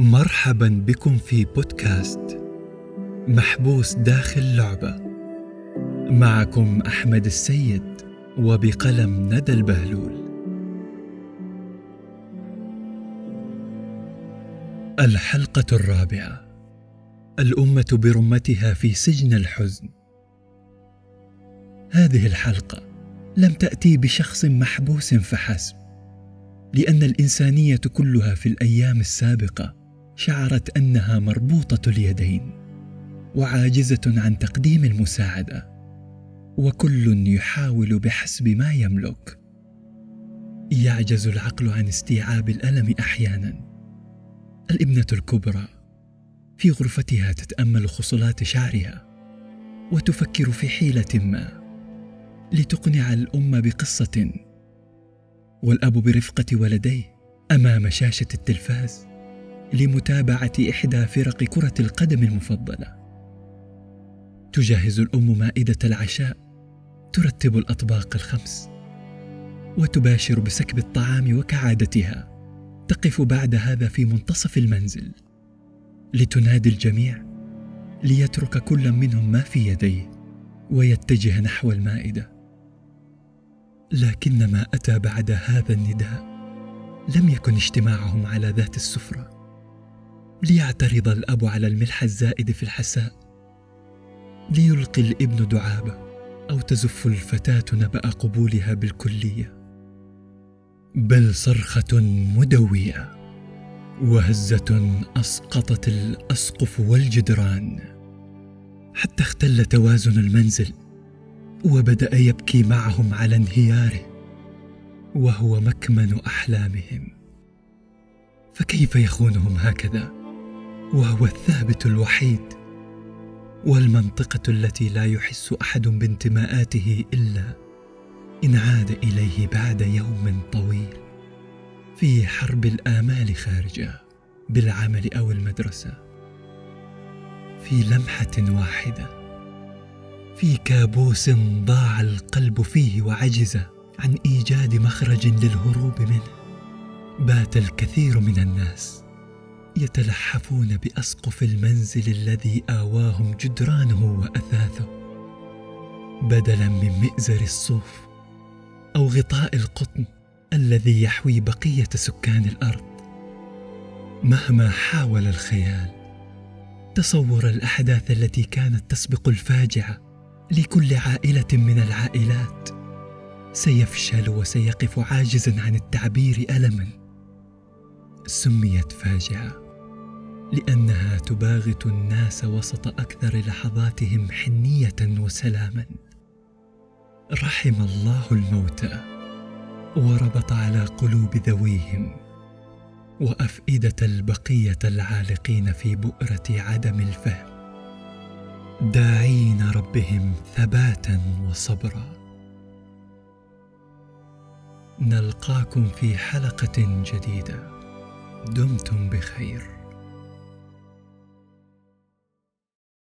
مرحبا بكم في بودكاست محبوس داخل لعبة. معكم أحمد السيد وبقلم ندى البهلول. الحلقة الرابعة. الأمة برمتها في سجن الحزن. هذه الحلقة لم تأتي بشخص محبوس فحسب لأن الإنسانية كلها في الأيام السابقة شعرت أنها مربوطة اليدين وعاجزة عن تقديم المساعدة وكل يحاول بحسب ما يملك. يعجز العقل عن استيعاب الألم أحيانا. الابنة الكبرى في غرفتها تتأمل خصلات شعرها وتفكر في حيلة ما لتقنع الأم بقصة والأب برفقة ولديه أمام شاشة التلفاز. لمتابعة إحدى فرق كرة القدم المفضلة. تجهز الأم مائدة العشاء، ترتب الأطباق الخمس، وتباشر بسكب الطعام وكعادتها، تقف بعد هذا في منتصف المنزل. لتنادي الجميع ليترك كل منهم ما في يديه ويتجه نحو المائدة. لكن ما أتى بعد هذا النداء لم يكن اجتماعهم على ذات السفرة. ليعترض الأب على الملح الزائد في الحساء. ليلقي الابن دعابة أو تزف الفتاة نبأ قبولها بالكلية. بل صرخة مدوية وهزة أسقطت الأسقف والجدران. حتى اختل توازن المنزل وبدأ يبكي معهم على انهياره وهو مكمن أحلامهم. فكيف يخونهم هكذا؟ وهو الثابت الوحيد والمنطقة التي لا يحس أحد بانتماءاته إلا إن عاد إليه بعد يوم طويل في حرب الآمال خارجة بالعمل أو المدرسة في لمحة واحدة في كابوس ضاع القلب فيه وعجز عن إيجاد مخرج للهروب منه. بات الكثير من الناس يتلحفون بأسقف المنزل الذي آواهم جدرانه وأثاثه. بدلا من مئزر الصوف أو غطاء القطن الذي يحوي بقية سكان الأرض. مهما حاول الخيال تصور الأحداث التي كانت تسبق الفاجعة لكل عائلة من العائلات سيفشل وسيقف عاجزا عن التعبير الما. سميت فاجعة. لأنها تباغت الناس وسط أكثر لحظاتهم حنية وسلاما. رحم الله الموتى وربط على قلوب ذويهم وأفئدة البقية العالقين في بؤرة عدم الفهم. داعين ربهم ثباتا وصبرا. نلقاكم في حلقة جديدة. دمتم بخير.